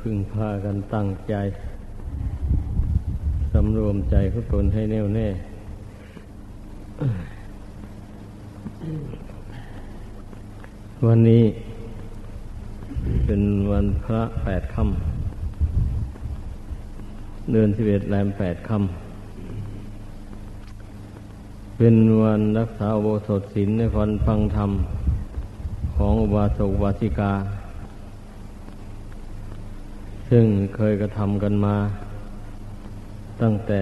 พึ่งพากันตั้งใจสำรวมใจของตนให้แน่วแน่ วันนี้ เป็นวันพระแปดค่ำเดือนสิบเอ็ดแรมแปดค่ำเป็นวันรักษาโบสถศีลในวันฟังธรรม ของอุบาสกอุบาสิกา ซึ่งเคยกระทำกันมา ตั้งแต่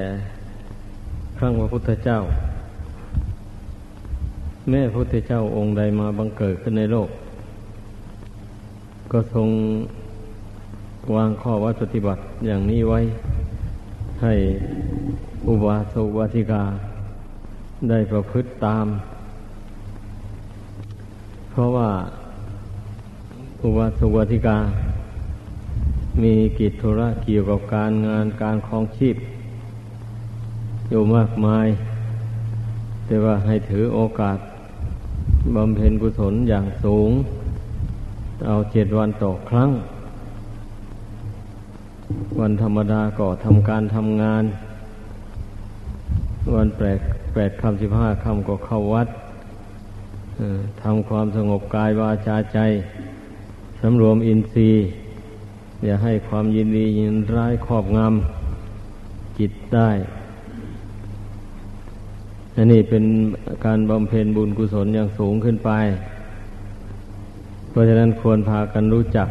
ครั้งพระพุทธเจ้า แม่พระพุทธเจ้าองค์ใดมาบังเกิดขึ้นในโลก ก็ทรงวางข้อวัดปฏิบัติอย่างนี้ไว้ ให้อุบาสกวาสิกา ได้ประพฤติตาม เพราะว่าอุบาสกวาสิกา มีกิจธุระเกี่ยวกับการงานการคลองชีพ อยู่มากมาย แต่ว่าให้ถือโอกาสบำเพ็ญกุศลอย่างสูง เอาเจ็ดวันต่อครั้ง วันธรรมดาก็ทำการทำงาน วันแปดแปดคำสิบห้าคำก็เข้าวัดทำความสงบกายวาจาใจสำรวมอินทรีย์ อย่าให้ความยินดียินร้ายครอบงำจิตได้อันนี้เป็นการบำเพ็ญบุญกุศลอย่างสูงขึ้นไป เพราะฉะนั้นควรพากันรู้จัก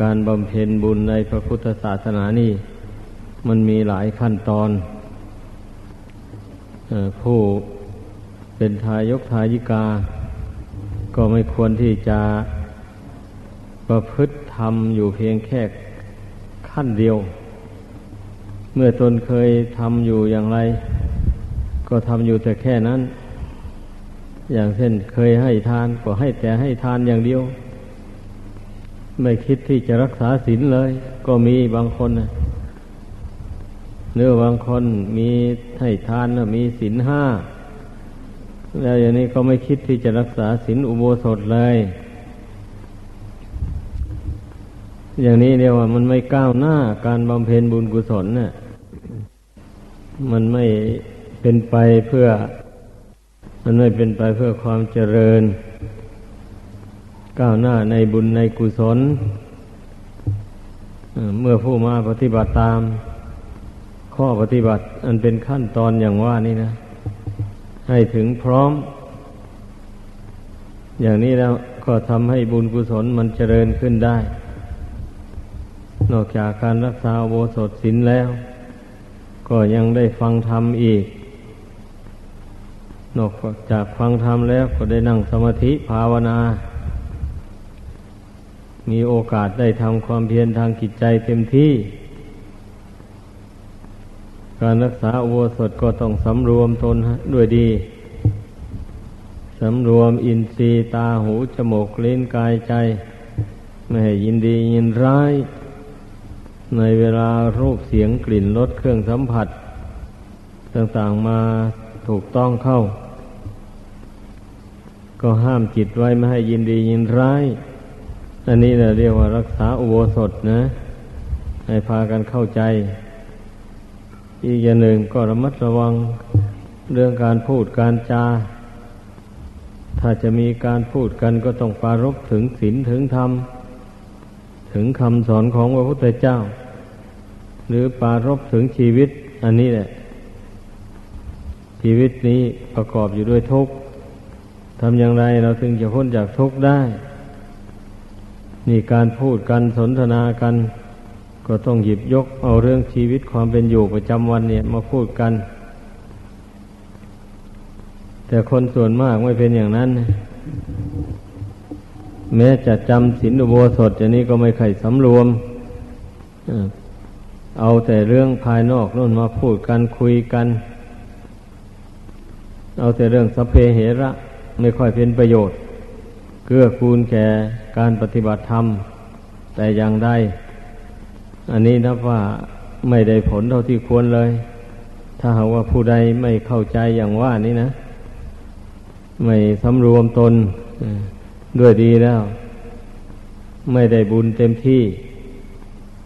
การบำเพ็ญบุญในพระพุทธศาสนานี่ มันมีหลายขั้นตอนผู้เป็นทายกทายิกา ก็ไม่ควรที่จะประพฤติ ทำอยู่เพียงแค่ขั้นเดียว เมื่อตนเคยทำอยู่อย่างไร ก็ทำอยู่แต่แค่นั้น อย่างเช่นเคยให้ทานก็ให้แต่ให้ทานอย่างเดียว ไม่คิดที่จะรักษาศีลเลย ก็มีบางคนนะเนื้อบางคนมีให้ทานมีศีลห้า แล้วอย่างนี้ก็ไม่คิดที่จะรักษาศีลอุโบสถเลย อย่างนี้เรียกว่ามันไม่ก้าวหน้าการบำเพ็ญบุญกุศลเนี่ยมันไม่เป็นไปเพื่อ มันไม่เป็นไปเพื่อความเจริญ ก้าวหน้าในบุญในกุศลเมื่อผู้มาปฏิบัติตาม ข้อปฏิบัติ อันเป็นขั้นตอนอย่างว่านี่นะ ให้ถึงพร้อม อย่างนี้แล้วก็ทำให้บุญกุศลมันเจริญขึ้นได้ นอกจากการรักษาโบสถศีลแล้ว ก็ยังได้ฟังธรรมอีก นอกจากฟังธรรมแล้วก็ได้นั่งสมาธิภาวนา มีโอกาสได้ทำความเพียรทางจิตใจเต็มที่ การรักษาโบสถก็ต้องสำรวมตนด้วยดีสำรวมอินทรีย์ตาหูจมูกลิ้นกายใจ ไม่ให้ยินดียินร้าย ในเวลารูปเสียงกลิ่นรสเครื่องสัมผัส ต่างๆมาถูกต้องเข้า ก็ห้ามจิตไว้ไม่ให้ยินดียินร้าย อันนี้เราเรียกว่ารักษาอุโบสถนะ ให้พากันเข้าใจ อีกอย่างหนึ่งก็ระมัดระวังเรื่องการพูดการจา ถ้าจะมีการพูดกันก็ต้องปารบถึงศีลถึงธรรม ถึงคำสอนของพระพุทธเจ้า หรือปารบถึงชีวิต อันนี้แหละ ชีวิตนี้ประกอบอยู่ด้วยทุกข์ทำอย่างไรเราถึงจะพ้นจากทุกข์ได้ นี่การพูดกันสนทนากัน ก็ต้องหยิบยกเอาเรื่องชีวิตความเป็นอยู่ประจำวันเนี่ยมาพูดกัน แต่คนส่วนมากไม่เป็นอย่างนั้น แม้จะจำศีลอุโบสถอย่างนี้ก็ไม่ไข่สำรวม เอาแต่เรื่องภายนอกนู่นมาพูดกันคุยกัน เอาแต่เรื่องสเพเหระไม่ค่อยเป็นประโยชน์ เกื้อกูลแก่การปฏิบัติธรรม แต่อย่างใดอันนี้นับว่าไม่ได้ผลเท่าที่ควรเลย ถ้าหากว่าผู้ใดไม่เข้าใจอย่างว่านี้นะ ไม่สำรวมตน ด้วยดีแล้ว ไม่ได้บุญเต็มที่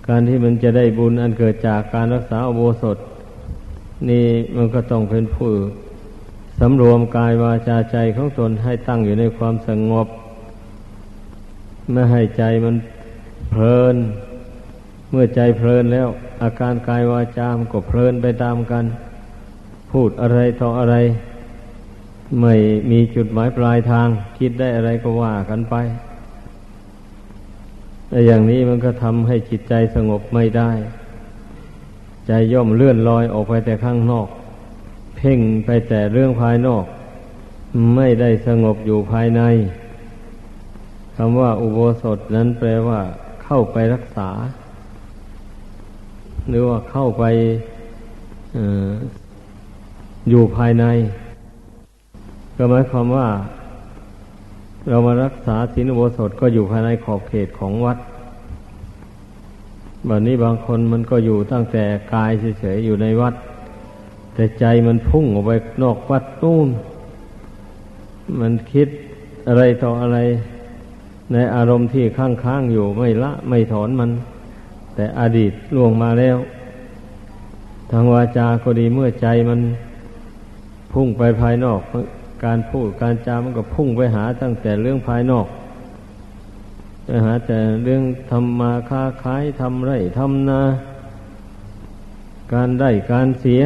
การที่มันจะได้บุญอันเกิดจากการรักษาอโบสถ นี่มันก็ต้องเป็นผู้สำรวมกายวาจาใจของตนให้ตั้งอยู่ในความสงบ ไม่ให้ใจมันเพลิน เมื่อใจเพลินแล้ว อาการกายวาจามก็เพลินไปตามกัน พูดอะไรต่ออะไร ไม่มีจุดหมายปลายทาง คิดได้อะไรก็ว่ากันไปแต่อย่างนี้มันก็ทำให้จิตใจสงบไม่ได้ ใจย่อมเลื่อนลอยออกไปแต่ข้างนอก เพ่งไปแต่เรื่องภายนอก ไม่ได้สงบอยู่ภายในคำว่าอุโบสถนั้นแปลว่าเข้าไปรักษา หรือว่าเข้าไปออยู่ภายใน ก็หมายความว่า เรามารักษาศีลอุโบสถก็อยู่ภายในขอบเขตของวัดแบบนี้บางคนมันก็อยู่ตั้งแต่กายเฉยๆอยู่ในวัด แต่ใจมันพุ่งออกไปนอกวัดนู่น มันคิดอะไรต่ออะไร ในอารมณ์ที่ค้างๆอยู่ไม่ละไม่ถอนมัน แต่อดีตล่วงมาแล้ว ทางวาจาก็ดีเมื่อใจมันพุ่งไปภายนอก การพูดการจามันก็พุ่งไปหาตั้งแต่เรื่องภายนอกไปหาแต่เรื่องทำมาค้าขายทำไรทำนา การได้การเสีย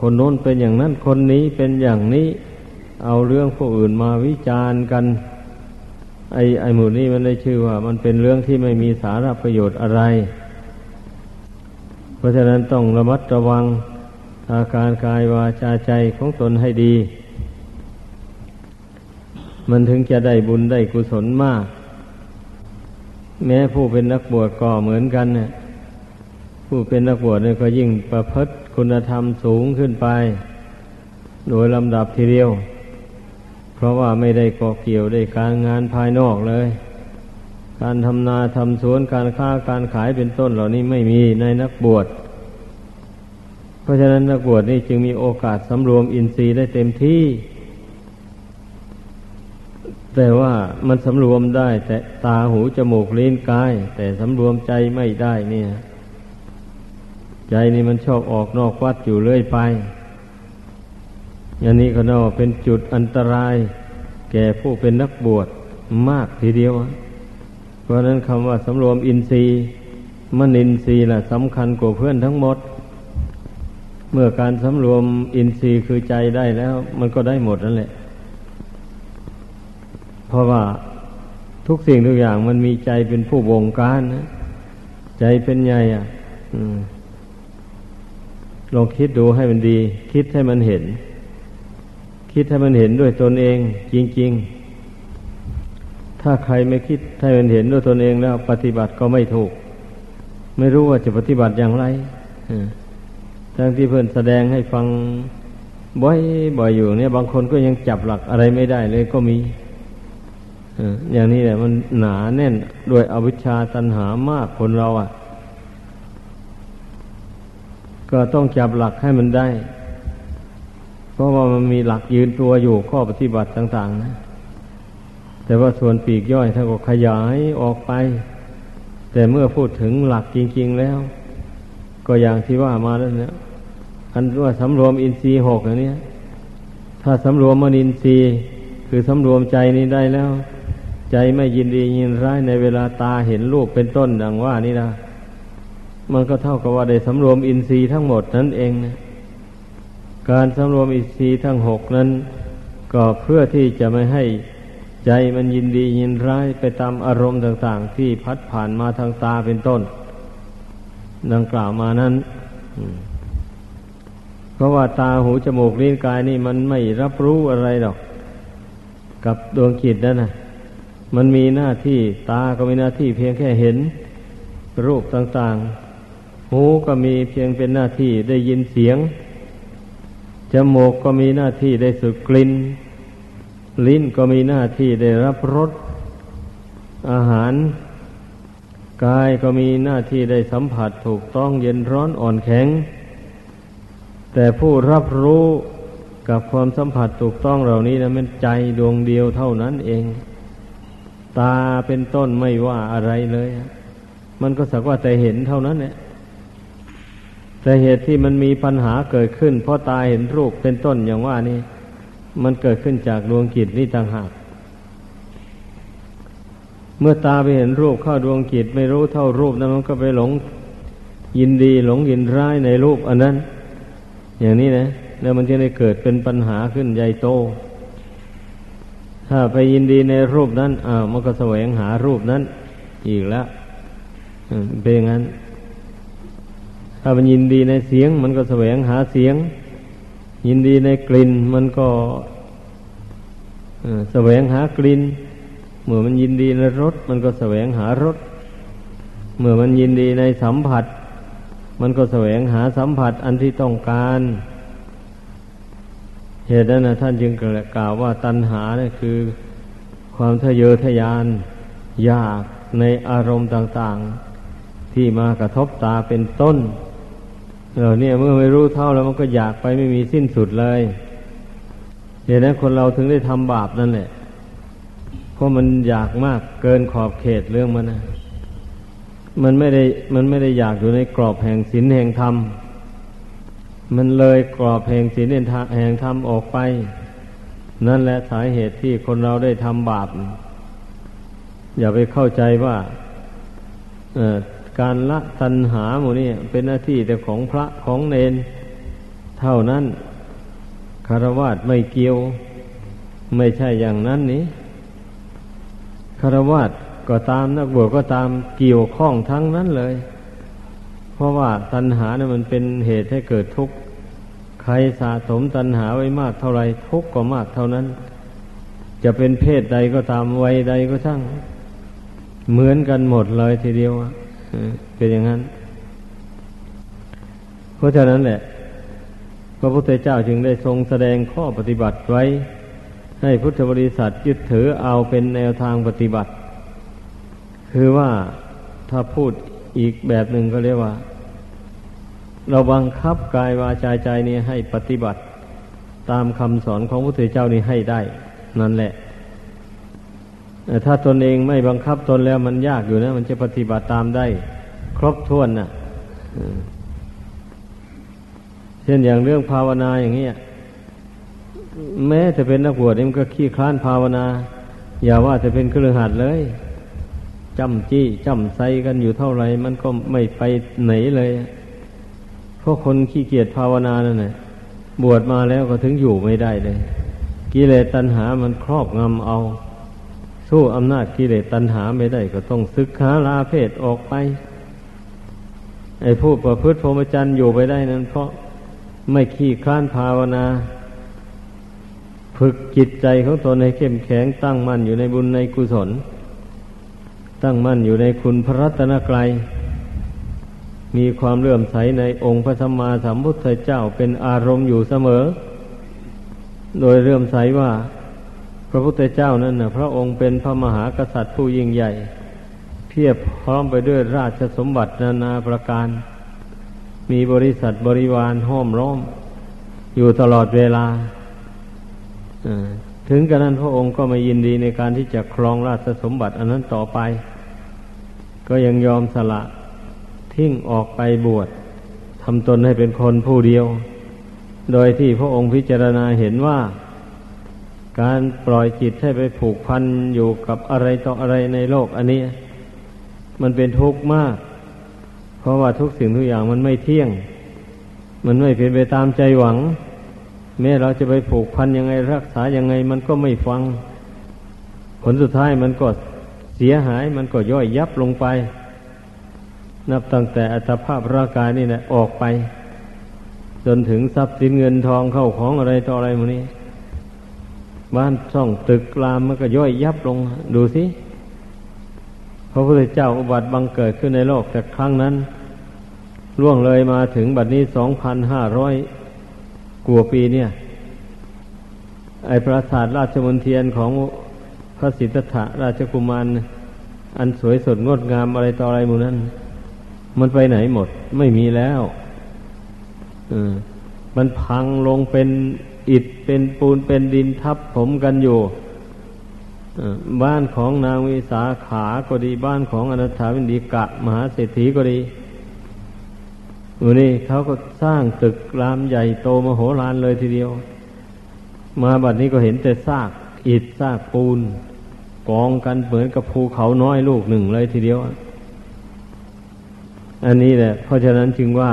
คนโน้นเป็นอย่างนั้นคนนี้เป็นอย่างนี้ เอาเรื่องผู้อื่นมาวิจารณ์กัน ไอ้ไอ้หมู่นี้มันได้ชื่อว่า มันเป็นเรื่องที่ไม่มีสาระประโยชน์อะไร เพราะฉะนั้นต้องระมัดระวัง อาการกายวาจาใจของตนให้ดี มันถึงจะได้บุญได้กุศลมาก แม้ผู้เป็นนักบวชก็เหมือนกันเนี่ยผู้เป็นนักบวชเนี่ยก็ยิ่งประพฤติคุณธรรมสูงขึ้นไป โดยลำดับทีเดียว เพราะว่าไม่ได้ก่อเกี่ยวได้การงานภายนอกเลย การทำนาทำสวนการค้าการขายเป็นต้นเหล่านี้ไม่มีในนักบวช เพราะฉะนั้นนักบวชนี่จึงมีโอกาสสำรวมอินทรีย์ได้เต็มที่ แต่ว่ามันสำรวมได้ แต่ตาหูจมูกลิ้นกาย แต่สำรวมใจไม่ได้เนี่ย ใจนี่มันชอบออกนอกวัดอยู่เรื่อยไปอย่างนี้ก็น่าเป็นจุดอันตราย แก่ผู้เป็นนักบวชมากทีเดียว เพราะนั้นคำว่าสำรวมอินทรีย์มนินทรีย์ล่ะสำคัญกว่าเพื่อนทั้งหมด เมื่อการสำรวมอินทรีย์คือใจได้แล้ว มันก็ได้หมดนั่นแหละ เพราะว่าทุกสิ่งทุกอย่างมันมีใจเป็นผู้บงการนะใจเป็นใหญ่อะลองคิดดูให้มันดี คิดให้มันเห็น คิดให้มันเห็นด้วยตนเอง จริง ๆ ถ้าใครไม่คิดให้มันเห็นด้วยตนเองแล้ว ปฏิบัติก็ไม่ถูก ไม่รู้ว่าจะปฏิบัติอย่างไรอ ทั้งที่เพื่อนแสดงให้ฟังบ่อยบ่อยอยู่เนี่ย บางคนก็ยังจับหลักอะไรไม่ได้เลยก็มีอย่างนี้แหละมันหนาแน่นด้วยอวิชชาตันหามากคนเราอะ ก็ต้องจับหลักให้มันได้ เพราะว่ามันมีหลักยืนตัวอยู่ข้อปฏิบัติต่าง ๆ นะ แต่ว่าส่วนปีกย่อยถ้าก็ขยายออกไป แต่เมื่อพูดถึงหลักจริง ๆ แล้ว ก็อย่างที่ว่ามาแล้วเนี่ยอันว่าสำรวมอินทรีย์หกอันนี้ถ้าสำรวมมนินทรีย์ คือสำรวมใจนี้ได้แล้ว ใจไม่ยินดียินร้ายในเวลาตาเห็นรูปเป็นต้นดังว่านี่นะมันก็เท่ากับว่าได้สำรวมอินทรีย์ทั้งหมดนั่นเองนะการสำรวมอินทรีย์ทั้งหกนั้น ก็เพื่อที่จะไม่ให้ใจมันยินดียินร้ายไปตามอารมณ์ต่าง ๆ ที่พัดผ่านมาทางตาเป็นต้น ดังกล่าวมานั้นเพราะว่าตาหูจมูกลิ้นกายนี่มันไม่รับรู้อะไรหรอก กับดวงจิตนั่นนะมันมีหน้าที่ตาก็มีหน้าที่เพียงแค่เห็น รูปต่างๆ หูก็มีเพียงเป็นหน้าที่ได้ยินเสียง จมูกก็มีหน้าที่ได้สูดกลิ่น ลิ้นก็มีหน้าที่ได้รับรสอาหาร กายก็มีหน้าที่ได้สัมผัสถูกต้องเย็นร้อนอ่อนแข็ง แต่ผู้รับรู้กับความสัมผัสถูกต้องเหล่านี้นะมันใจดวงเดียวเท่านั้นเอง ตาเป็นต้นไม่ว่าอะไรเลย มันก็สักว่าแต่เห็นเท่านั้นแหละแต่เหตุที่มันมีปัญหาเกิดขึ้น เพราะตาเห็นรูปเป็นต้นอย่างว่านี่มันเกิดขึ้นจากดวงจิตนี่ต่างหาก เมื่อตาไปเห็นรูปเข้าดวงจิตไม่รู้เท่ารูปนั้นมันก็ไปหลงยินดีหลงยินร้ายในรูปอันนั้น อย่างนี้นะแล้วมันจะได้เกิดเป็นปัญหาขึ้นใหญ่โต ถ้าไปยินดีในรูปนั้นอ้าวมันก็แสวงหารูปนั้น อีกแล้วเป็นอย่างนั้น ถ้ามันยินดีในเสียง มันก็แสวงหาเสียง ยินดีในกลิ่น มันก็แสวงหากลิ่น เมื่อมันยินดีในรสมันก็แสวงหารสเมื่อมันยินดีในสัมผัส มันก็แสวงหาสัมผัสอันที่ต้องการ เหตุนั้นนะท่านจึงกล่าวว่าตัณหาเนี่ยคือ ความทะเยอทะยานอยากในอารมณ์ต่าง ๆ ที่มากระทบตาเป็นต้นเราเนี่ยเมื่อไม่รู้เท่าแล้วมันก็อยากไปไม่มีสิ้นสุดเลยเหตุนั้นคนเราถึงได้ทำบาปนั่นแหละ เพราะมันอยากมากเกินขอบเขตเรื่องมันนะมันไม่ได้มันไม่ได้อยากอยู่ในกรอบแห่งศีลแห่งธรรม มันเลยกรอบแห่งศีลแห่งธรรมออกไป นั่นแหละสาเหตุที่คนเราได้ทำบาป อย่าไปเข้าใจว่าการละตัณหาหมูนี่เป็นหน้าที่แต่ของพระของเนน เท่านั้นคารวะไม่เกี่ยว ไม่ใช่อย่างนั้นนี้ คารวะก็ตามนักบวชก็ตามเกี่ยวข้องทั้งนั้นเลย เพราะว่าตัณหาเนี่ยมันเป็นเหตุให้เกิดทุกข์ใครสะสมตัณหาไว้มากเท่าไรทุกข์ก็มากเท่านั้น จะเป็นเพศใดก็ตามวัยใดก็ช่าง เหมือนกันหมดเลยทีเดียวเป็นอย่างนั้น เพราะฉะนั้นแหละ พระพุทธเจ้าจึงได้ทรงแสดงข้อปฏิบัติไว้ ให้พุทธบริษัทยึดถือเอาเป็นแนวทางปฏิบัติ คือว่าถ้าพูดอีกแบบหนึ่งก็เรียกว่า เราบังคับกายวาจาใจนี้ให้ปฏิบัติ ตามคำสอนของพระพุทธเจ้านี้ให้ได้ นั่นแหละแต่ถ้าตนเองไม่บังคับตนแล้วมันยากอยู่นะ มันจะปฏิบัติตามได้ ครบถ้วนนะ่ะเช่นอย่างเรื่องภาวนาอย่างนี้ แม้จะเป็นนักบวชมันก็ขี้คลานภาวนา อย่าว่าจะเป็นเครือขัดเลยจำจี้จำไซกันอยู่เท่าไรมันก็ไม่ไปไหนเลยเพราะคนขี้เกียจภาวนานั่นแหละบวชมาแล้วก็ถึงอยู่ไม่ได้เลย กิเลสตัณหามันครอบงำเอา สู้อำนาจกิเลสตัณหาไม่ได้ก็ต้องศึกษาลาเพศออกไป ไอ้ผู้ประพฤติพรหมจรรย์อยู่ไปได้นั้น เพราะไม่ขี้คลานภาวนา ฝึกจิตใจของตนให้เข้มแข็งตั้งมั่นอยู่ในบุญในกุศล ตั้งมั่นอยู่ในคุณพระรัตนกรัยมีความเลื่อมใสในองค์พระสัมมาสัมพุทธเจ้าเป็นอารมณ์อยู่เสมอ โดยเลื่อมใสว่า พระพุทธเจ้านั้นนะพระองค์เป็นพระมหากษัตริย์ผู้ยิ่งใหญ่ เพียบพร้อมไปด้วยราชสมบัตินานาประการ มีบริษัทบริวารห้อมล้อม อยู่ตลอดเวลา ถึงกระนั้นพระองค์ก็ไม่ยินดีในการที่จะครองราชสมบัติอันนั้นต่อไป ก็ยังยอมสละทิ้งออกไปบวชทำตนให้เป็นคนผู้เดียว โดยที่พระองค์พิจารณาเห็นว่า การปล่อยจิตให้ไปผูกพันอยู่กับอะไรต่ออะไรในโลกอันนี้ มันเป็นทุกข์มาก เพราะว่าทุกสิ่งทุกอย่างมันไม่เที่ยง มันไม่เป็นไปตามใจหวัง แม้เราจะไปผูกพันยังไงรักษายังไง มันก็ไม่ฟัง ผลสุดท้ายมันก็เสียหายมันก็ย่อยยับลงไป นับตั้งแต่อัตภาพร่างกายนี่แหละออกไป จนถึงทรัพย์สินเงินทองเข้าของอะไรต่ออะไรมันนี้ บ้านช่องตึกรามมันก็ย่อยยับลงดูสิพระพุทธเจ้าอุบัติบังเกิดขึ้นในโลกแต่ครั้งนั้นล่วงเลยมาถึงบัดนี้สองพันห้าร้อย กลัวปีเนี่ย ไอปราสาทราชมนเทียนของพระสิทธัตถะราชกุมารอันสวยสดงดงามอะไรต่ออะไรมูนั้น มันไปไหนหมด ไม่มีแล้วมันพังลงเป็นอิฐเป็นปูนเป็นดินทับผมกันอยู่บ้านของนางวิสาขาก็ดีบ้านของอนัถาวินดีกะ มหาเศรษฐีก็ดี วันนี้เขาก็สร้างตึกรามใหญ่โตมโหฬารเลยทีเดียว มาบัดนี้ก็เห็นแต่ซากอิฐซากปูน กองกันเหมือนกับภูเขาน้อยลูกหนึ่งเลยทีเดียว อันนี้แหละ เพราะฉะนั้นจึงว่า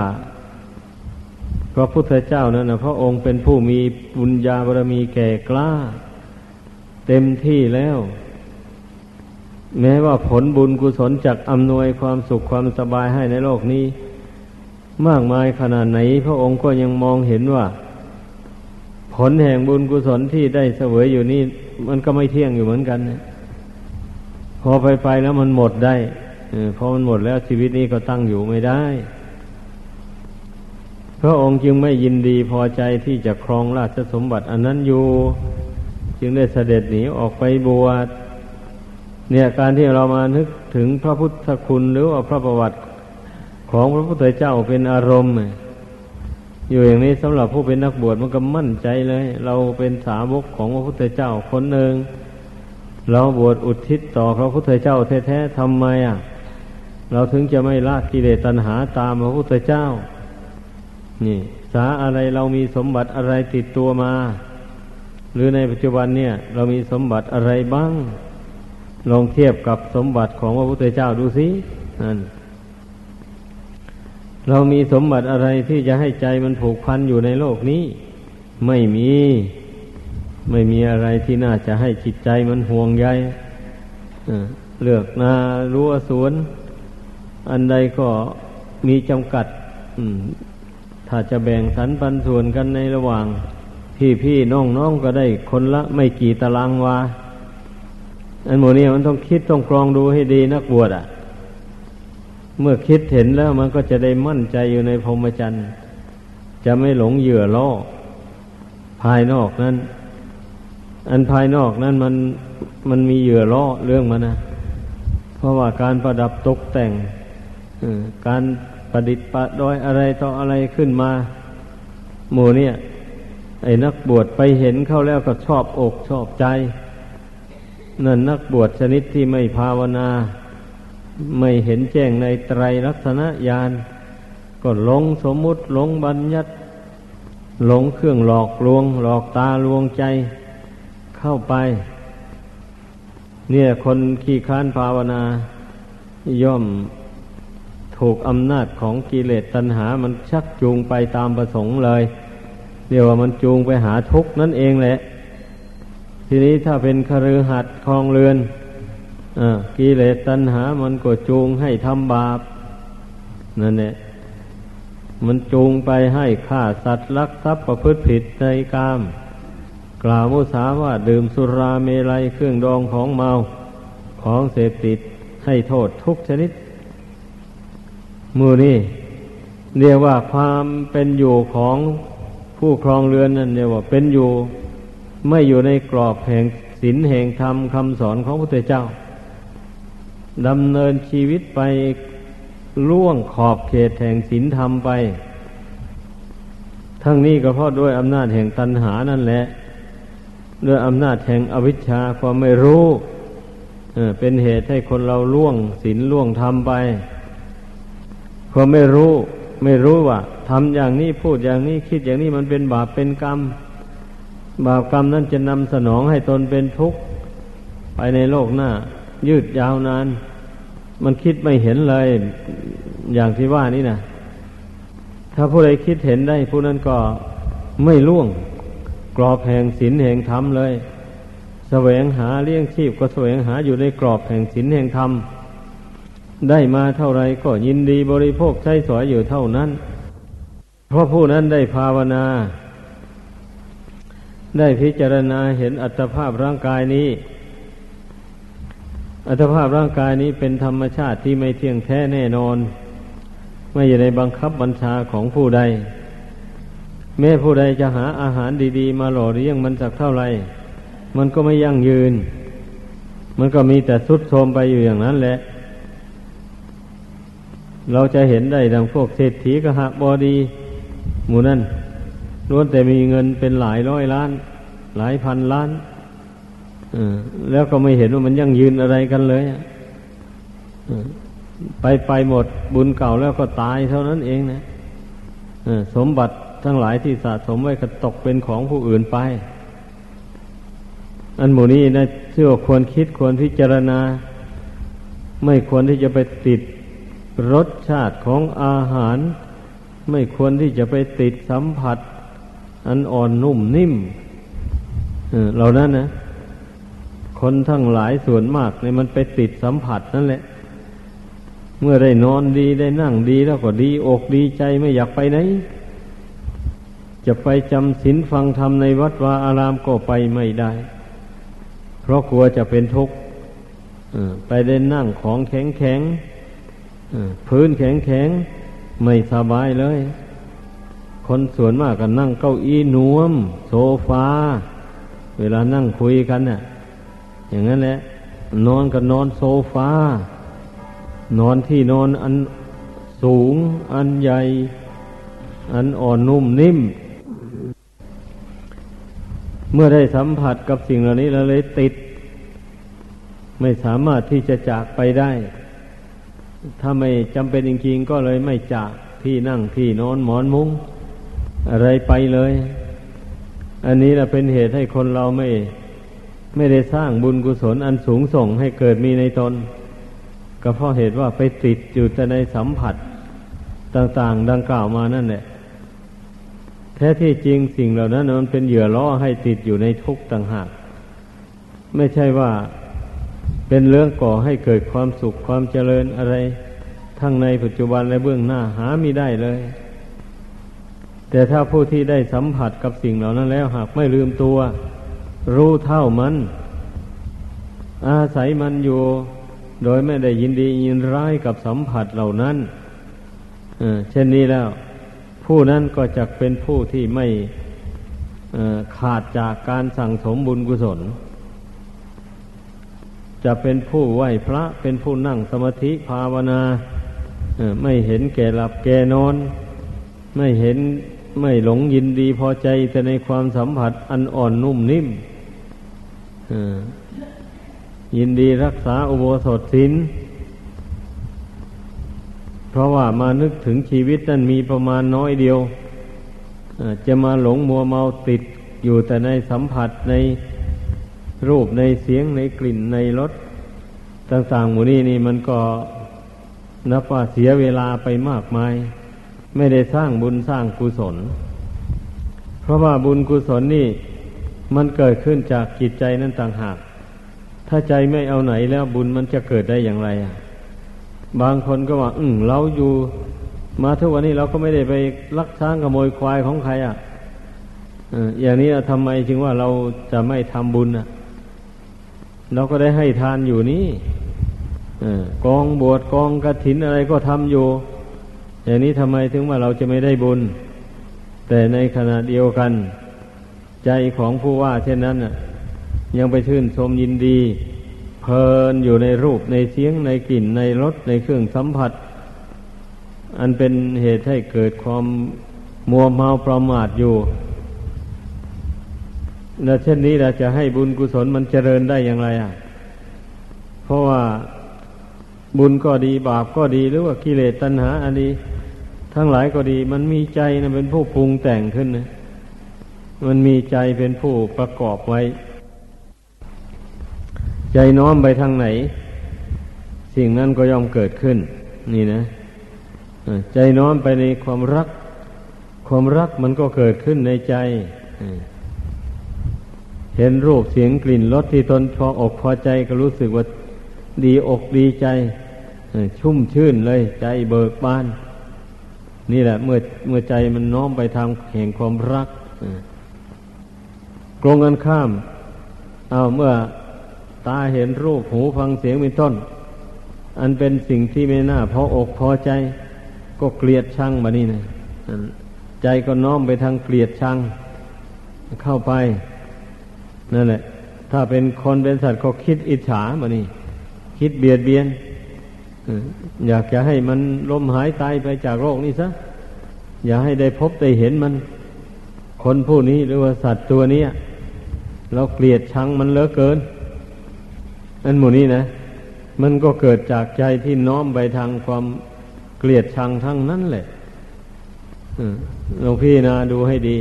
พระพุทธเจ้านั้นนะพระองค์เป็นผู้มีบุญญาบารมีแก่กล้า เต็มที่แล้ว แม้ว่าผลบุญกุศลจากอำนวยความสุขความสบายให้ในโลกนี้ มากมายขนาดไหน พระองค์ก็ยังมองเห็นว่า ผลแห่งบุญกุศลที่ได้เสวยอยู่นี่ มันก็ไม่เที่ยงอยู่เหมือนกันนะพอไปไปแล้วมันหมดได้พอมันหมดแล้วชีวิตนี้ก็ตั้งอยู่ไม่ได้ พระองค์จึงไม่ยินดีพอใจที่จะครองราชสมบัติอันนั้นอยู่ จึงได้เสด็จหนีออกไปบวชเนี่ยการที่เรามานึกถึงพระพุทธคุณหรือว่าพระประวัติ ของพระพุทธเจ้าเป็นอารมณ์อยู่อย่างนี้สำหรับผู้เป็นนักบวชมันก็มั่นใจเลย เราเป็นสาวกของพระพุทธเจ้าคนหนึ่งเราบวชอุทิศต่อพระพุทธเจ้าแท้ๆทำไมอะ เราถึงจะไม่ละกิเลสตัณหาตามพระพุทธเจ้า นี่ สาอะไรเรามีสมบัติอะไรติดตัวมา หรือในปัจจุบันเนี่ย เรามีสมบัติอะไรบ้าง ลองเทียบกับสมบัติของพระพุทธเจ้าดูสินั่น เรามีสมบัติอะไรที่จะให้ใจมันผูกพันอยู่ในโลกนี้ ไม่มี ไม่มีอะไรที่น่าจะให้จิตใจมันห่วงใยเลือกนารั้วสวน อันใดก็มีจำกัดถ้าจะแบ่งสรรปันส่วนกันในระหว่าง พี่พี่น้องน้องก็ได้คนละไม่กี่ตารางวาอันโมนี้มันต้องคิดต้องกรองดูให้ดีนักบวชอะ เมื่อคิดเห็นแล้วมันก็จะได้มั่นใจอยู่ในพรหมจรรย์ จะไม่หลงเหยื่อล่อ ภายนอกนั้น อันภายนอกนั้นมันมันมีเหยื่อล่อเรื่องมันนะ เพราะว่าการประดับตกแต่งการประดิษฐ์ประดอยอะไรต่ออะไรขึ้นมา หมู่เนี่ย ไอ้นักบวชไปเห็นเข้าแล้วก็ชอบอกชอบใจ นั่นนักบวชชนิดที่ไม่ภาวนา ไม่เห็นแจ้งในไตรลักษณะญาณก็หลงสมมุติหลงบัญญัติหลงเครื่องหลอกลวง หลอกตาลวงใจเข้าไป เนี่ยคนขี้ค้านภาวนา ย่อมถูกอำนาจของกิเลสตัณหา มันชักจูงไปตามประสงค์เลยเรียกว่ามันจูงไปหาทุกข์นั่นเองแหละ ทีนี้ถ้าเป็นคฤหัสถ์คลองเรือน กิเลสตัณหามันก็จูงให้ทำบาปนั่นแหละมันจูงไปให้ฆ่าสัตว์ลักทรัพย์ประพฤติผิดในกาม กล่าวมุสาว่าดื่มสุราเมลัยเครื่องดองของเมาของเสพติดให้โทษทุกชนิดมือนี่เรียกว่าความเป็นอยู่ของผู้ครองเรือนนั่นเรียกว่าเป็นอยู่ ไม่อยู่ในกรอบแห่งศีลแห่งธรรมคำสอนของพระพุทธเจ้า ดำเนินชีวิตไปล่วงขอบเขตแห่งศีลธรรมไป ทั้งนี้ก็เพราะด้วยอำนาจแห่งตัณหานั่นแหละ ด้วยอำนาจแห่งอวิชชาความไม่รู้เป็นเหตุให้คนเราล่วงศีลล่วงธรรมไปพอไม่รู้ ไม่รู้ว่าทำอย่างนี้พูดอย่างนี้คิดอย่างนี้มันเป็นบาปเป็นกรรม บาปกรรมนั้นจะนำสนองให้ตนเป็นทุกข์ไปในโลกหน้า ยืดยาวนาน มันคิดไม่เห็นเลยอย่างที่ว่านี่นะถ้าผู้ใดคิดเห็นได้ ผู้นั้นก็ไม่ล่วง กรอบแห่งศีลแห่งธรรมเลยแสวงหาเลี้ยงชีพก็แสวงหาอยู่ในกรอบแห่งศีลแห่งธรรมได้มาเท่าไรก็ยินดีบริโภคใช้สอยอยู่เท่านั้น เพราะผู้นั้นได้ภาวนา ได้พิจารณาเห็นอัตภาพร่างกายนี้ อัตภาพร่างกายนี้เป็นธรรมชาติที่ไม่เที่ยงแท้แน่นอน ไม่อยู่ในบังคับบัญชาของผู้ใด แม้ผู้ใดจะหาอาหารดีๆ มาหล่อเลี้ยงมันสักเท่าไหร่ มันก็ไม่ยั่งยืน มันก็มีแต่สุดโทมไปอยู่อย่างนั้นแหละ เราจะเห็นได้ดังพวกเศรษฐีกหักบอดี หมู่นั่นล้วนแต่มีเงินเป็นหลายร้อยล้าน หลายพันล้าน แล้วก็ไม่เห็นว่ามันยั่งยืนอะไรกันเลยไปไปหมดบุญเก่าแล้วก็ตายเท่านั้นเองนะสมบัติทั้งหลายที่สะสมไว้ก็ตกเป็นของผู้อื่นไป อันหมู่นี้นะเชื่อควรคิดควรพิจารณา ไม่ควรที่จะไปติดรสชาติของอาหาร ไม่ควรที่จะไปติดสัมผัส อันอ่อนนุ่มนิ่มเหล่านั้นนะ คนทั้งหลายส่วนมากเนี่ยมันไปติดสัมผัสนั่นแหละ เมื่อได้นอนดีได้นั่งดีแล้วก็ดีอกดีใจไม่อยากไปไหน จะไปจำศีลฟังธรรมในวัดวาอารามก็ไปไม่ได้ เพราะกลัวจะเป็นทุกข์ไปได้นั่งของแข็งแข็งพื้นแข็งแข็งไม่สบายเลย คนส่วนมากก็นั่งเก้าอี้นวม โซฟา เวลานั่งคุยกันเนี่ย อย่างนั้นแหละนอนก็นอนโซฟานอนที่นอนอันสูง อันใหญ่ อันอ่อนนุ่มนิ่ม เมื่อได้สัมผัสกับสิ่งเหล่านี้แล้วเลยติด ไม่สามารถที่จะจากไปได้ ถ้าไม่จำเป็นจริงๆก็เลยไม่จากที่นั่งที่นอนหมอนมุง้งอะไรไปเลย อันนี้แหละเป็นเหตุให้คนเราไม่ ไม่ได้สร้างบุญกุศลอันสูงส่งให้เกิดมีในตน ก็เพราะเหตุว่าไปติดอยู่แต่ในสัมผัสต่างๆ ดังกล่าวมานั่นแหละแท้ที่จริงสิ่งเหล่านั้นมันเป็นเหยื่อล่อให้ติดอยู่ในทุกข์ต่างหาก ไม่ใช่ว่าเป็นเรื่องก่อให้เกิดความสุขความเจริญอะไร ทั้งในปัจจุบันและเบื้องหน้าหาไม่ได้เลย แต่ถ้าผู้ที่ได้สัมผัสกับสิ่งเหล่านั้นแล้วหากไม่ลืมตัว รู้เท่ามัน อาศัยมันอยู่ โดยไม่ได้ยินดียินร้ายกับสัมผัสเหล่านั้นเช่นนี้แล้ว ผู้นั้นก็จะเป็นผู้ที่ไม่ขาดจากการสั่งสมบุญกุศล จะเป็นผู้ไหวพระเป็นผู้นั่งสมาธิภาวนาไม่เห็นแก่หลับแก่นอน ไม่เห็นไม่หลงยินดีพอใจแต่ในความสัมผัสอันอ่อนนุ่มนิ่ม ยินดีรักษาอุโบสถศีลเพราะว่ามานึกถึงชีวิตนั้นมีประมาณน้อยเดียวจะมาหลงมัวเมาติดอยู่แต่ในสัมผัสในรูปในเสียงในกลิ่นในรสต่างๆหมู่นี้นี่มันก็นับว่าเสียเวลาไปมากมาย ไม่ได้สร้างบุญสร้างกุศล เพราะว่าบุญกุศลนี่ มันเกิดขึ้นจากจิตใจนั่นต่างหาก ถ้าใจไม่เอาไหนแล้วบุญมันจะเกิดได้อย่างไรอะบางคนก็ว่า อืมเราอยู่ มาทุกวันนี้เราก็ไม่ได้ไปลักช้างขโมยควายของใครอะอย่างนี้ทำไมจึงว่าเราจะไม่ทำบุญอะ เราก็ได้ให้ทานอยู่นี่กองบวชกองกระถินอะไรก็ทำอยู่ อย่างนี้ทำไมถึงว่าเราจะไม่ได้บุญ แต่ในขณะเดียวกัน ใจของผู้ว่า เช่นนั้นน่ะยังไปชื่นชมยินดี เพลินอยู่ในรูปในเสียงในกลิ่นในรสในเครื่องสัมผัส อันเป็นเหตุให้เกิดความมัวเมาประมาทอยู่และเช่นนี้เราจะให้บุญกุศลมันเจริญได้อย่างไรอะ เพราะว่าบุญก็ดีบาปก็ดีหรือว่ากิเลสตัณหาอันนี้ทั้งหลายก็ดี มันมีใจนะเป็นผู้ปรุงแต่งขึ้นนะ มันมีใจเป็นผู้ประกอบไว้ ใจน้อมไปทางไหน สิ่งนั้นก็ย่อมเกิดขึ้น นี่นะใจน้อมไปในความรัก ความรักมันก็เกิดขึ้นในใจเห็นรูปเสียงกลิ่นรสที่ตนพออกพอใจก็รู้สึกว่าดีอกดีใจ ชุ่มชื่นเลยใจเบิกบาน นี่แหละเมื่อเมื่อใจมันน้อมไปทางแห่งความรัก กรงกันข้าม เอาเมื่อตาเห็นรูปหูฟังเสียงเป็นต้น อันเป็นสิ่งที่ไม่น่าพออกพอใจ ก็เกลียดชังมานี่นะใจก็น้อมไปทางเกลียดชัง เข้าไป นั่นแหละ ถ้าเป็นคนเป็นสัตว์ก็คิดอิจฉามานี่คิดเบียดเบียนอยากจะให้มันล้มหายตายไปจากโรคนี้ซะ อย่าให้ได้พบได้เห็นมัน คนผู้นี้หรือว่าสัตว์ตัวนี้ เราเกลียดชังมันเหลือเกิน อันหมู่นี้นะ มันก็เกิดจากใจที่น้อมไปทางความเกลียดชังทั้งนั้นแหละหลวงพี่นะดูให้ดี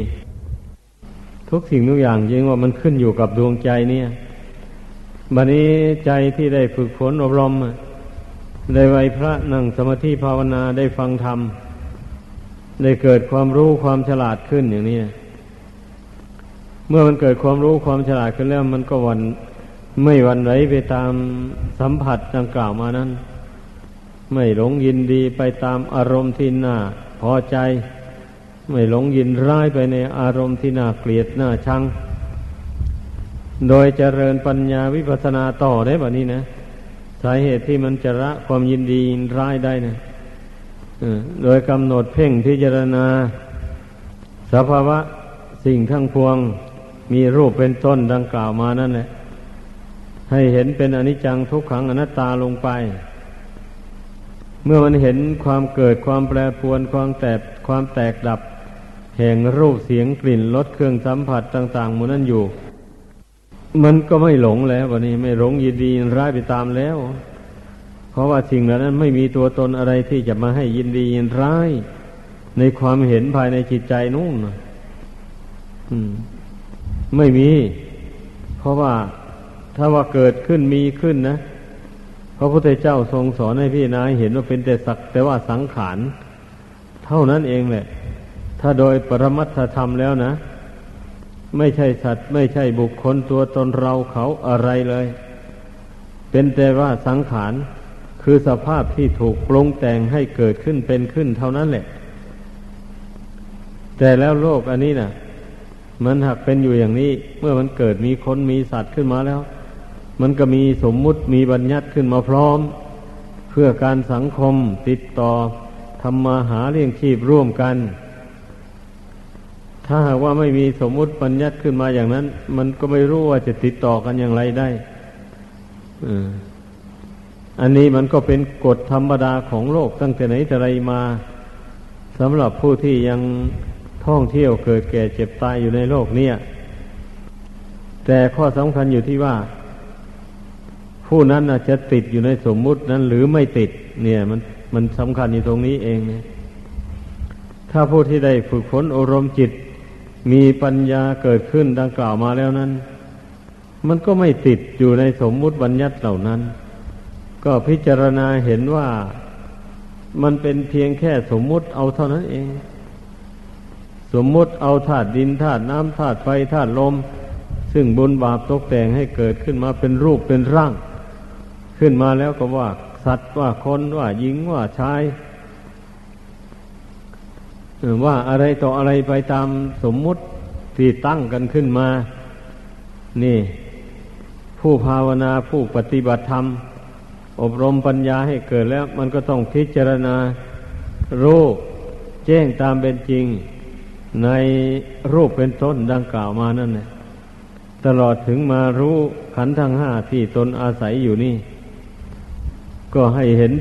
ทุกสิ่งทุกอย่างจริงว่ามันขึ้นอยู่กับดวงใจเนี่ยบัดนี้ใจที่ได้ฝึกฝนอบรมได้ไหวพระนั่งสมาธิภาวนาได้ฟังธรรม ได้เกิดความรู้ความฉลาดขึ้นอย่างนี้ เมื่อมันเกิดความรู้ความฉลาดขึ้นแล้วมันก็วันไม่วันไหวไปตามสัมผัสดังกล่าวมานั้น ไม่หลงยินดีไปตามอารมณ์ที่น่าพอใจ ไม่หลงยินร้ายไปในอารมณ์ที่น่าเกลียดน่าชัง โดยเจริญปัญญาวิปัสสนาต่อได้แบบนี้นะ สาเหตุที่มันจะละความยินดียินร้ายได้นะโดยกำหนดเพ่งพิจารณาสภาวะสิ่งทั้งพวง มีรูปเป็นต้นดังกล่าวมานั่นแหละให้เห็นเป็นอนิจจังทุกขังอนัตตาลงไป เมื่อมันเห็นความเกิดความแปรปรวนความแตกความแตกดับ แห่งรูปเสียงกลิ่นรสเครื่องสัมผัสต่างๆมูนั้นอยู่ มันก็ไม่หลงแล้ววันนี้ ไม่หลงยินดีร้ายไปตามแล้ว เพราะว่าสิ่งเหล่านั้นไม่มีตัวตนอะไรที่จะมาให้ยินดียินร้าย ในความเห็นภายในจิตใจนู่นอืม ไม่มี เพราะว่าถ้าว่าเกิดขึ้นมีขึ้นนะพระพุทธเจ้าทรงสอนให้พี่นายเห็นว่าเป็นแต่สักแต่ว่าสังขาร เท่านั้นเองแหละ ถ้าโดยปรมัตถธรรมแล้วนะ ไม่ใช่สัตว์ ไม่ใช่บุคคลตัวตนเราเขาอะไรเลย เป็นแต่ว่าสังขาร คือสภาพที่ถูกปรุงแต่งให้เกิดขึ้นเป็นขึ้นเท่านั้นแหละ แต่แล้วโลกอันนี้นะ่ะ มันหากเป็นอยู่อย่างนี้ เมื่อมันเกิดมีคนมีสัตว์ขึ้นมาแล้ว มันก็มีสมมุติมีบัญญัติขึ้นมาพร้อม เพื่อการสังคมติดต่อทำมาหาเลี้ยงชีพร่วมกัน ถ้าหากว่าไม่มีสมมุติบัญญัติขึ้นมาอย่างนั้น มันก็ไม่รู้ว่าจะติดต่อกันอย่างไรได้อันนี้มันก็เป็นกฎธรรมดาของโลกตั้งแต่ไหนแต่ไรมาสำหรับผู้ที่ยัง ท่องเที่ยวเกิดแก่เจ็บตายอยู่ในโลกนี้แต่ข้อสำคัญอยู่ที่ว่า ผู้นั้นอาจจะติดอยู่ในสมมุตินั้น หรือไม่ติด เนี่ย มันมันสำคัญอยู่ตรงนี้เองเนี่ยถ้าผู้ที่ได้ฝึกฝนอารมณ์จิต มีปัญญาเกิดขึ้นดังกล่าวมาแล้วนั้น มันก็ไม่ติดอยู่ในสมมุติบัญญัติเหล่านั้น ก็พิจารณาเห็นว่ามันเป็นเพียงแค่สมมุติเอาเท่านั้นเอง สมมติเอาธาตุดินธาตุน้ำธาตุไฟธาตุลม ซึ่งบุญบาปตกแต่งให้เกิดขึ้นมาเป็นรูปเป็นร่าง ขึ้นมาแล้วก็ว่า สัตว์ว่าคนว่าหญิงว่าชายว่าอะไรต่ออะไรไปตามสมมุติที่ตั้งกันขึ้นมา นี่ ผู้ภาวนาผู้ปฏิบัติธรรม อบรมปัญญาให้เกิดแล้ว มันก็ต้องพิจารณารูปแจ้งตามเป็นจริง ในรูปเป็นต้นดังกล่าวมานั่นแหละตลอดถึงมารู้ขันธ์ทั้งห้าที่ตนอาศัยอยู่นี่ ก็ให้เห็น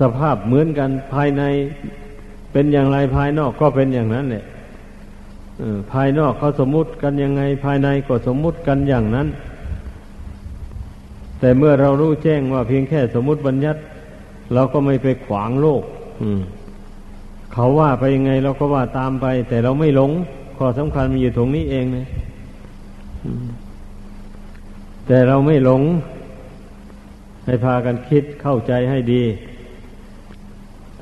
สภาพเหมือนกันภายในเป็นอย่างไรภายนอกก็เป็นอย่างนั้นแหละภายนอกเขาสมมุติกันยังไง ภายในก็สมมุติกันอย่างนั้น แต่เมื่อเรารู้แจ้งว่าเพียงแค่สมมุติบัญญัติ เราก็ไม่ไปขวางโลก เขาว่าไปยังไงเราก็ว่าตามไป แต่เราไม่หลงข้อสำคัญมีอยู่ตรงนี้เองนะแต่เราไม่หลง ให้พากันคิดเข้าใจให้ดี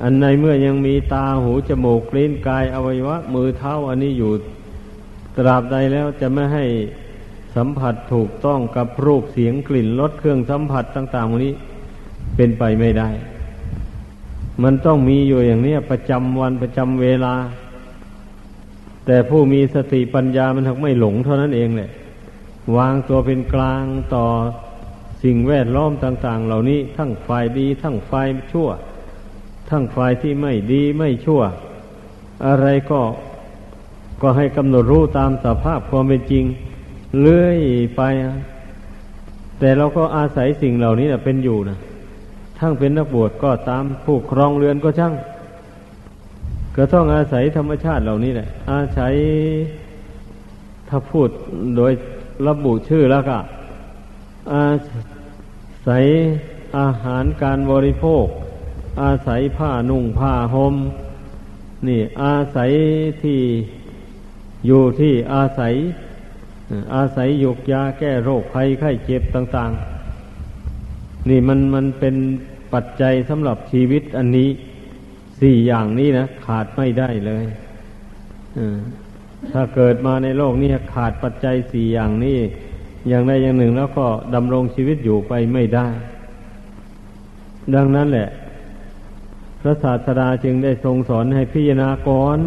อันในเมื่อยังมีตาหูจมูกลิ้นกายอวัยวะ มือเท้าอันนี้อยู่ตราบใดแล้วจะไม่ให้สัมผัสถูกต้องกับรูปเสียงกลิ่นรสเครื่องสัมผัสต่างๆวันนี้เป็นไปไม่ได้ มันต้องมีอยู่อย่างนี้ประจำวันประจำเวลา แต่ผู้มีสติปัญญามันถึงไม่หลงเท่านั้นเองแหละวางตัวเป็นกลางต่อสิ่งแวดล้อมต่าง ๆ เหล่านี้ทั้งฝ่ายดี ทั้งฝ่ายชั่ว ทั้งฝ่ายที่ไม่ดีไม่ชั่ว อะไรก็ก็ให้กำหนดรู้ตามสภาพความเป็นจริง เลื่อยไป แต่เราก็อาศัยสิ่งเหล่านี้นะเป็นอยู่นะ ทั้งเป็นนักบวชก็ตามผู้ครองเรือนก็ช่าง ก็ต้องอาศัยธรรมชาติเหล่านี้แหละ อาศัยถ้าพูดโดยระบุชื่อแล้วก็ อาศัยอาหารการบริโภค อาศัยผ้านุ่งผ้าหม่มนี่อาศัยที่อยู่ที่อาศัย อาศัยยุกยาแก้โรคภัยไข้เจ็บต่าง ๆ นี่มันมันเป็นปัจจัยสำหรับชีวิตอันนี้สี่อย่างนี้นะขาดไม่ได้เลยถ้าเกิดมาในโลกนี้ขาดปัจจัยสี่อย่างนี้ อย่างใดอย่างหนึ่งแล้วก็ดำรงชีวิตอยู่ไปไม่ได้ ดังนั้นแหละ พระศาสดาจึงได้ทรงสอนให้พิจารณาก่อน